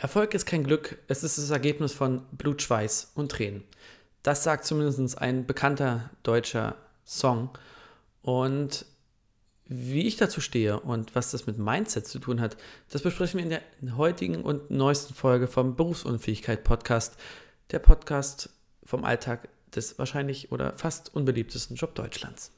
Erfolg ist kein Glück, es ist das Ergebnis von Blut, Schweiß und Tränen. Das sagt zumindest ein bekannter deutscher Song. Und wie ich dazu stehe und was das mit Mindset zu tun hat, das besprechen wir in der heutigen und neuesten Folge vom Berufsunfähigkeit Podcast, der Podcast vom Alltag des wahrscheinlich oder fast unbeliebtesten Job Deutschlands.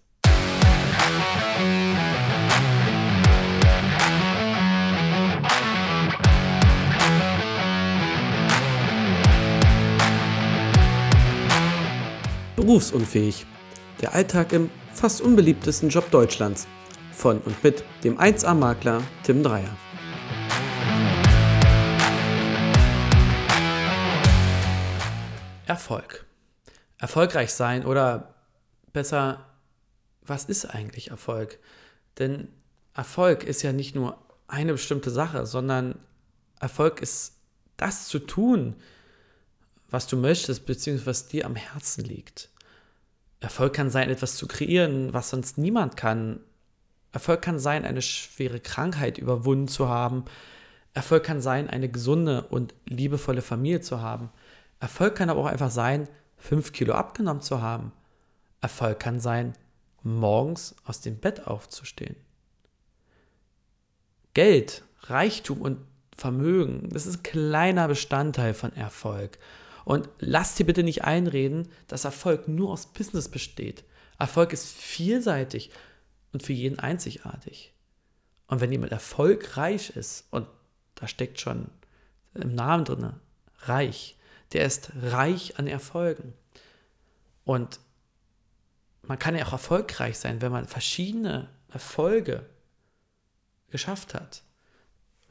Berufsunfähig. Der Alltag im fast unbeliebtesten Job Deutschlands. Von und mit dem 1A-Makler Tim Dreier. Erfolg. Erfolgreich sein oder besser, was ist eigentlich Erfolg? Denn Erfolg ist ja nicht nur eine bestimmte Sache, sondern Erfolg ist das zu tun, was du möchtest, beziehungsweise was dir am Herzen liegt. Erfolg kann sein, etwas zu kreieren, was sonst niemand kann. Erfolg kann sein, eine schwere Krankheit überwunden zu haben. Erfolg kann sein, eine gesunde und liebevolle Familie zu haben. Erfolg kann aber auch einfach sein, fünf Kilo abgenommen zu haben. Erfolg kann sein, morgens aus dem Bett aufzustehen. Geld, Reichtum und Vermögen, das ist ein kleiner Bestandteil von Erfolg. Und lass dir bitte nicht einreden, dass Erfolg nur aus Business besteht. Erfolg ist vielseitig und für jeden einzigartig. Und wenn jemand erfolgreich ist, und da steckt schon im Namen drin, reich, der ist reich an Erfolgen. Und man kann ja auch erfolgreich sein, wenn man verschiedene Erfolge geschafft hat.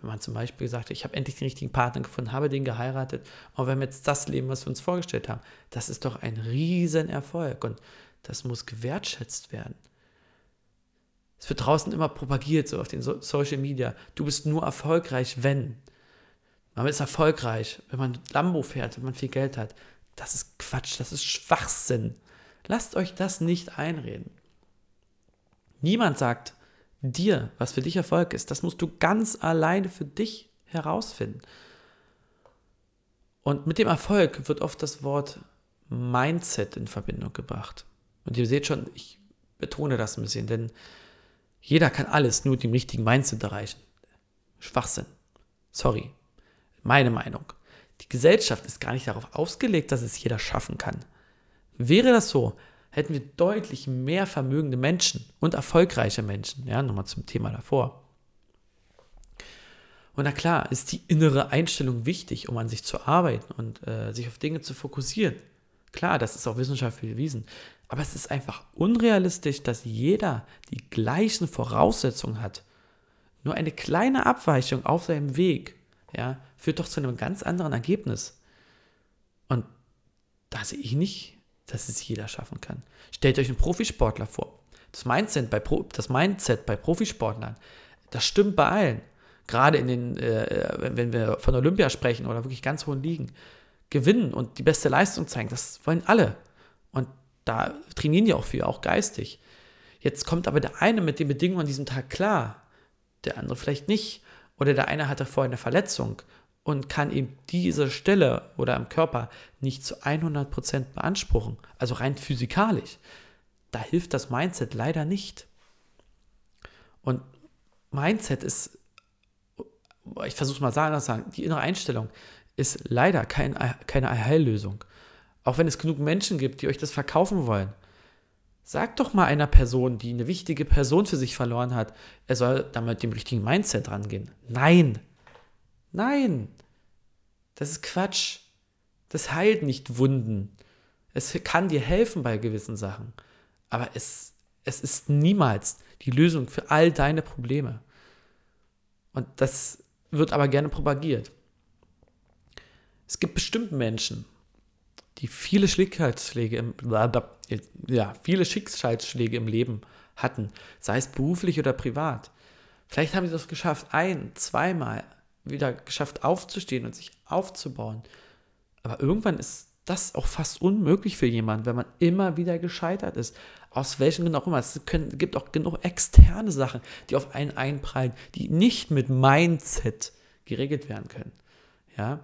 Wenn man zum Beispiel sagt, ich habe endlich den richtigen Partner gefunden, habe den geheiratet und wir haben jetzt das Leben, was wir uns vorgestellt haben, das ist doch ein Riesenerfolg und das muss gewertschätzt werden. Es wird draußen immer propagiert, so auf den so Social Media. Du bist nur erfolgreich, wenn. Man ist erfolgreich, wenn man Lambo fährt, wenn man viel Geld hat. Das ist Quatsch, das ist Schwachsinn. Lasst euch das nicht einreden. Niemand sagt, dir, was für dich Erfolg ist, das musst du ganz alleine für dich herausfinden. Und mit dem Erfolg wird oft das Wort Mindset in Verbindung gebracht. Und ihr seht schon, ich betone das ein bisschen, denn jeder kann alles nur mit dem richtigen Mindset erreichen. Schwachsinn. Sorry. Meine Meinung. Die Gesellschaft ist gar nicht darauf ausgelegt, dass es jeder schaffen kann. Wäre das so, hätten wir deutlich mehr vermögende Menschen und erfolgreiche Menschen. Ja, nochmal zum Thema davor. Und na klar, ist die innere Einstellung wichtig, um an sich zu arbeiten und äh, sich auf Dinge zu fokussieren. Klar, das ist auch wissenschaftlich bewiesen. Aber es ist einfach unrealistisch, dass jeder die gleichen Voraussetzungen hat. Nur eine kleine Abweichung auf seinem Weg ja, führt doch zu einem ganz anderen Ergebnis. Und da sehe ich nicht dass es jeder schaffen kann. Stellt euch einen Profisportler vor. Das Mindset bei, Pro, das Mindset bei Profisportlern, das stimmt bei allen. Gerade in den, äh, wenn wir von Olympia sprechen oder wirklich ganz hohen Ligen, gewinnen und die beste Leistung zeigen, das wollen alle. Und da trainieren die auch für, auch geistig. Jetzt kommt aber der eine mit den Bedingungen an diesem Tag klar, der andere vielleicht nicht. Oder der eine hatte vorher eine Verletzung und kann eben diese Stelle oder im Körper nicht zu 100% beanspruchen, also rein physikalisch. Da hilft das Mindset leider nicht. Und Mindset ist, ich versuche es mal anders zu sagen, die innere Einstellung ist leider kein, keine Heillösung. Auch wenn es genug Menschen gibt, die euch das verkaufen wollen. Sagt doch mal einer Person, die eine wichtige Person für sich verloren hat, er soll da mit dem richtigen Mindset rangehen. Nein, Nein, das ist Quatsch. Das heilt nicht Wunden. Es kann dir helfen bei gewissen Sachen, aber es, es ist niemals die Lösung für all deine Probleme. Und das wird aber gerne propagiert. Es gibt bestimmt Menschen, die viele Schicksalsschläge im, ja, viele Schicksalsschläge im Leben hatten, sei es beruflich oder privat. Vielleicht haben sie das geschafft, ein, zweimal, wieder geschafft aufzustehen und sich aufzubauen. Aber irgendwann ist das auch fast unmöglich für jemanden, wenn man immer wieder gescheitert ist. Aus welchen Gründen auch immer. Es können, gibt auch genug externe Sachen, die auf einen einprallen, die nicht mit Mindset geregelt werden können. Ja.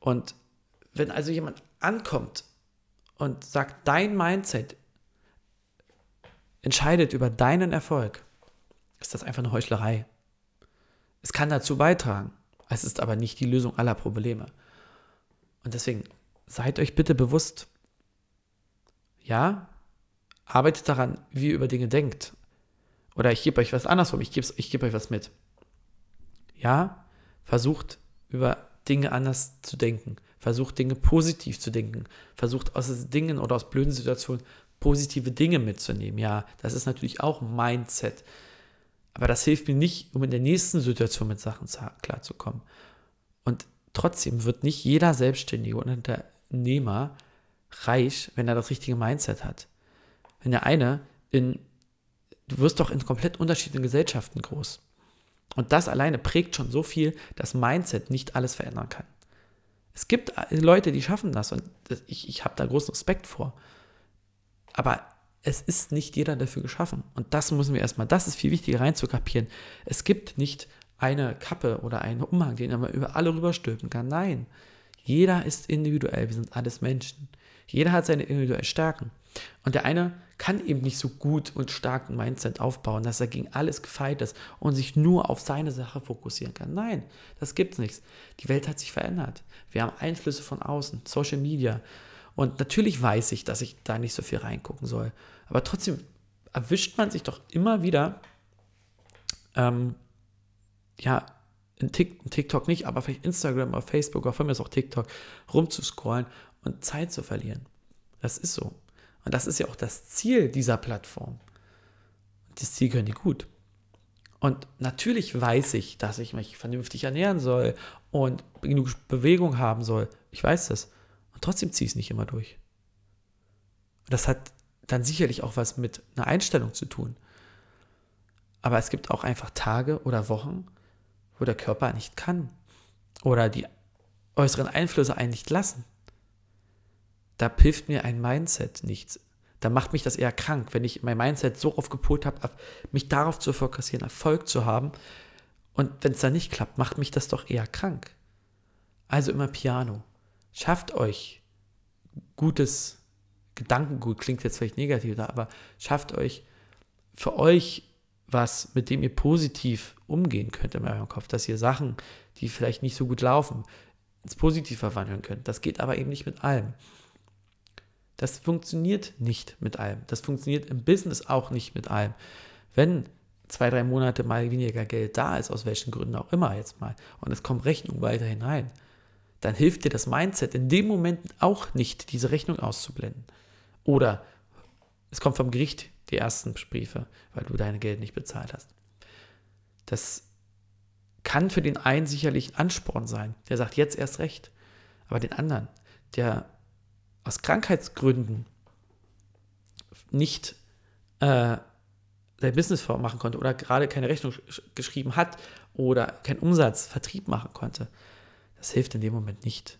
Und wenn also jemand ankommt und sagt, dein Mindset entscheidet über deinen Erfolg, ist das einfach eine Heuchlerei. Es kann dazu beitragen, es ist aber nicht die Lösung aller Probleme. Und deswegen seid euch bitte bewusst, ja, arbeitet daran, wie ihr über Dinge denkt. Oder ich gebe euch was andersrum, ich gebe ich geb euch was mit. Ja, versucht über Dinge anders zu denken. Versucht Dinge positiv zu denken. Versucht aus Dingen oder aus blöden Situationen positive Dinge mitzunehmen. Ja, das ist natürlich auch Mindset. Aber das hilft mir nicht, um in der nächsten Situation mit Sachen klarzukommen. Und trotzdem wird nicht jeder Selbstständige und Unternehmer reich, wenn er das richtige Mindset hat. Wenn der eine in, du wirst doch in komplett unterschiedlichen Gesellschaften groß. Und das alleine prägt schon so viel, dass Mindset nicht alles verändern kann. Es gibt Leute, die schaffen das und ich, ich habe da großen Respekt vor. Aber es ist nicht jeder dafür geschaffen. Und das müssen wir erstmal, das ist viel wichtiger reinzukapieren. Es gibt nicht eine Kappe oder einen Umhang, den man über alle rüberstülpen kann. Nein, jeder ist individuell. Wir sind alles Menschen. Jeder hat seine individuellen Stärken. Und der eine kann eben nicht so gut und stark ein Mindset aufbauen, dass er gegen alles gefeit ist und sich nur auf seine Sache fokussieren kann. Nein, das gibt's nichts. Die Welt hat sich verändert. Wir haben Einflüsse von außen, Social Media. Und natürlich weiß ich, dass ich da nicht so viel reingucken soll. Aber trotzdem erwischt man sich doch immer wieder, ähm, ja, in, TikTok nicht, aber vielleicht Instagram oder Facebook, oder von mir ist auch TikTok, rumzuscrollen und Zeit zu verlieren. Das ist so. Und das ist ja auch das Ziel dieser Plattform. Das Ziel können die gut. Und natürlich weiß ich, dass ich mich vernünftig ernähren soll und genug Bewegung haben soll. Ich weiß das. Und trotzdem ziehe ich es nicht immer durch. Das hat dann sicherlich auch was mit einer Einstellung zu tun. Aber es gibt auch einfach Tage oder Wochen, wo der Körper nicht kann. Oder die äußeren Einflüsse einen nicht lassen da hilft mir ein Mindset nichts. Da macht mich das eher krank, wenn ich mein Mindset so oft gepolt habe, mich darauf zu fokussieren, Erfolg zu haben. Und wenn es dann nicht klappt, macht mich das doch eher krank. Also immer Piano. Schafft euch gutes Gedankengut, klingt jetzt vielleicht negativ, aber schafft euch für euch was, mit dem ihr positiv umgehen könnt in eurem Kopf, dass ihr Sachen, die vielleicht nicht so gut laufen, ins Positiv verwandeln könnt. Das geht aber eben nicht mit allem. Das funktioniert nicht mit allem. Das funktioniert im Business auch nicht mit allem. Wenn zwei, drei Monate mal weniger Geld da ist, aus welchen Gründen auch immer jetzt mal, und es kommt Rechnung weiterhin rein, dann hilft dir das Mindset in dem Moment auch nicht, diese Rechnung auszublenden. Oder es kommt vom Gericht die ersten Briefe, weil du dein Geld nicht bezahlt hast. Das kann für den einen sicherlich ein Ansporn sein, der sagt jetzt erst recht. Aber den anderen, der aus Krankheitsgründen nicht äh, sein Business machen konnte oder gerade keine Rechnung geschrieben hat oder keinen Umsatz, Vertrieb machen konnte, das hilft in dem Moment nicht.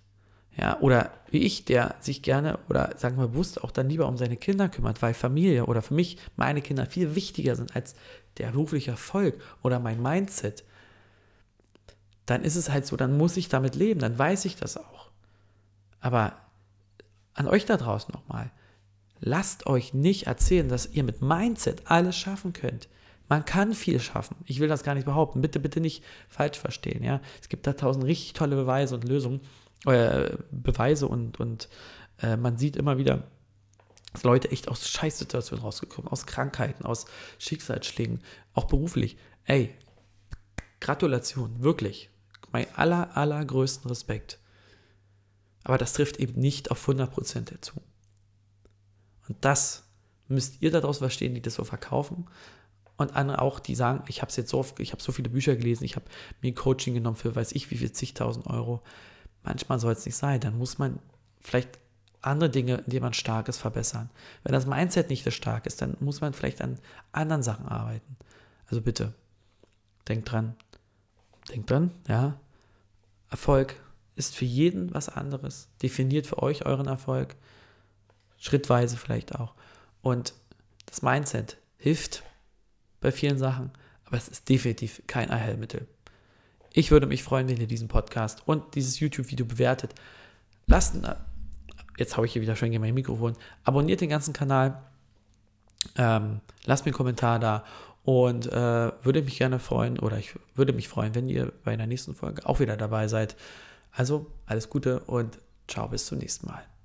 Ja, oder wie ich, der sich gerne oder sagen wir bewusst auch dann lieber um seine Kinder kümmert, weil Familie oder für mich meine Kinder viel wichtiger sind als der berufliche Erfolg oder mein Mindset, dann ist es halt so, dann muss ich damit leben, dann weiß ich das auch. Aber an euch da draußen nochmal. Lasst euch nicht erzählen, dass ihr mit Mindset alles schaffen könnt. Man kann viel schaffen. Ich will das gar nicht behaupten. Bitte, bitte nicht falsch verstehen. Ja? Es gibt da tausend richtig tolle Beweise und Lösungen, äh, Beweise und, und äh, man sieht immer wieder, dass Leute echt aus Scheißsituationen rausgekommen, aus Krankheiten, aus Schicksalsschlägen, auch beruflich. Ey, Gratulation, wirklich. Mein aller, allergrößten Respekt. Aber das trifft eben nicht auf 100% zu. Und das müsst ihr daraus verstehen, die das so verkaufen. Und andere auch, die sagen, ich habe jetzt so oft, ich habe so viele Bücher gelesen, ich habe mir Coaching genommen für weiß ich wie viel zigtausend Euro. Manchmal soll es nicht sein. Dann muss man vielleicht andere Dinge, in denen man stark ist, verbessern. Wenn das Mindset nicht so stark ist, dann muss man vielleicht an anderen Sachen arbeiten. Also bitte, denkt dran. Denkt dran, ja. Erfolg ist für jeden was anderes. Definiert für euch euren Erfolg. Schrittweise vielleicht auch. Und das Mindset hilft bei vielen Sachen, aber es ist definitiv kein Allheilmittel. Ich würde mich freuen, wenn ihr diesen Podcast und dieses YouTube-Video bewertet. Lasst, jetzt habe ich hier wieder gegen mein Mikrofon, abonniert den ganzen Kanal, ähm, lasst mir einen Kommentar da und äh, würde mich gerne freuen oder ich würde mich freuen, wenn ihr bei der nächsten Folge auch wieder dabei seid. Also alles Gute und ciao bis zum nächsten Mal.